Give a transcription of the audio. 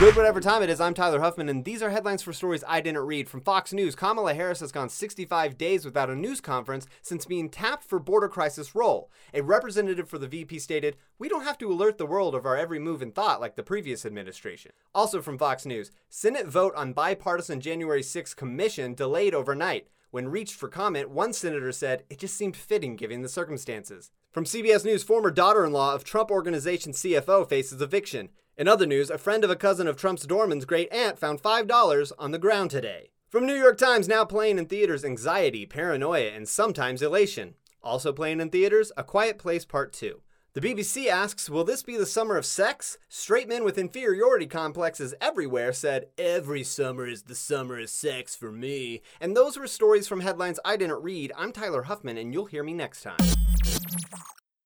Good, whatever time it is. I'm Tyler Huffman, and these are headlines for stories I didn't read. From Fox News, Kamala Harris has gone 65 days without a news conference since being tapped for border crisis role. A representative for the VP stated, We don't have to alert the world of our every move and thought like the previous administration. Also from Fox News, Senate vote on bipartisan January 6 commission delayed overnight. When reached for comment, one senator said it just seemed fitting given the circumstances. From CBS News, former daughter in law of Trump Organization CFO faces eviction. In other news, a friend of a cousin of Trump's doorman's great aunt found $5 on the ground today. From New York Times, now playing in theaters anxiety, paranoia, and sometimes elation. Also playing in theaters, A Quiet Place Part 2. The BBC asks, Will this be the summer of sex? Straight men with inferiority complexes everywhere said, Every summer is the summer of sex for me. And those were stories from headlines I didn't read. I'm Tyler Huffman, and you'll hear me next time.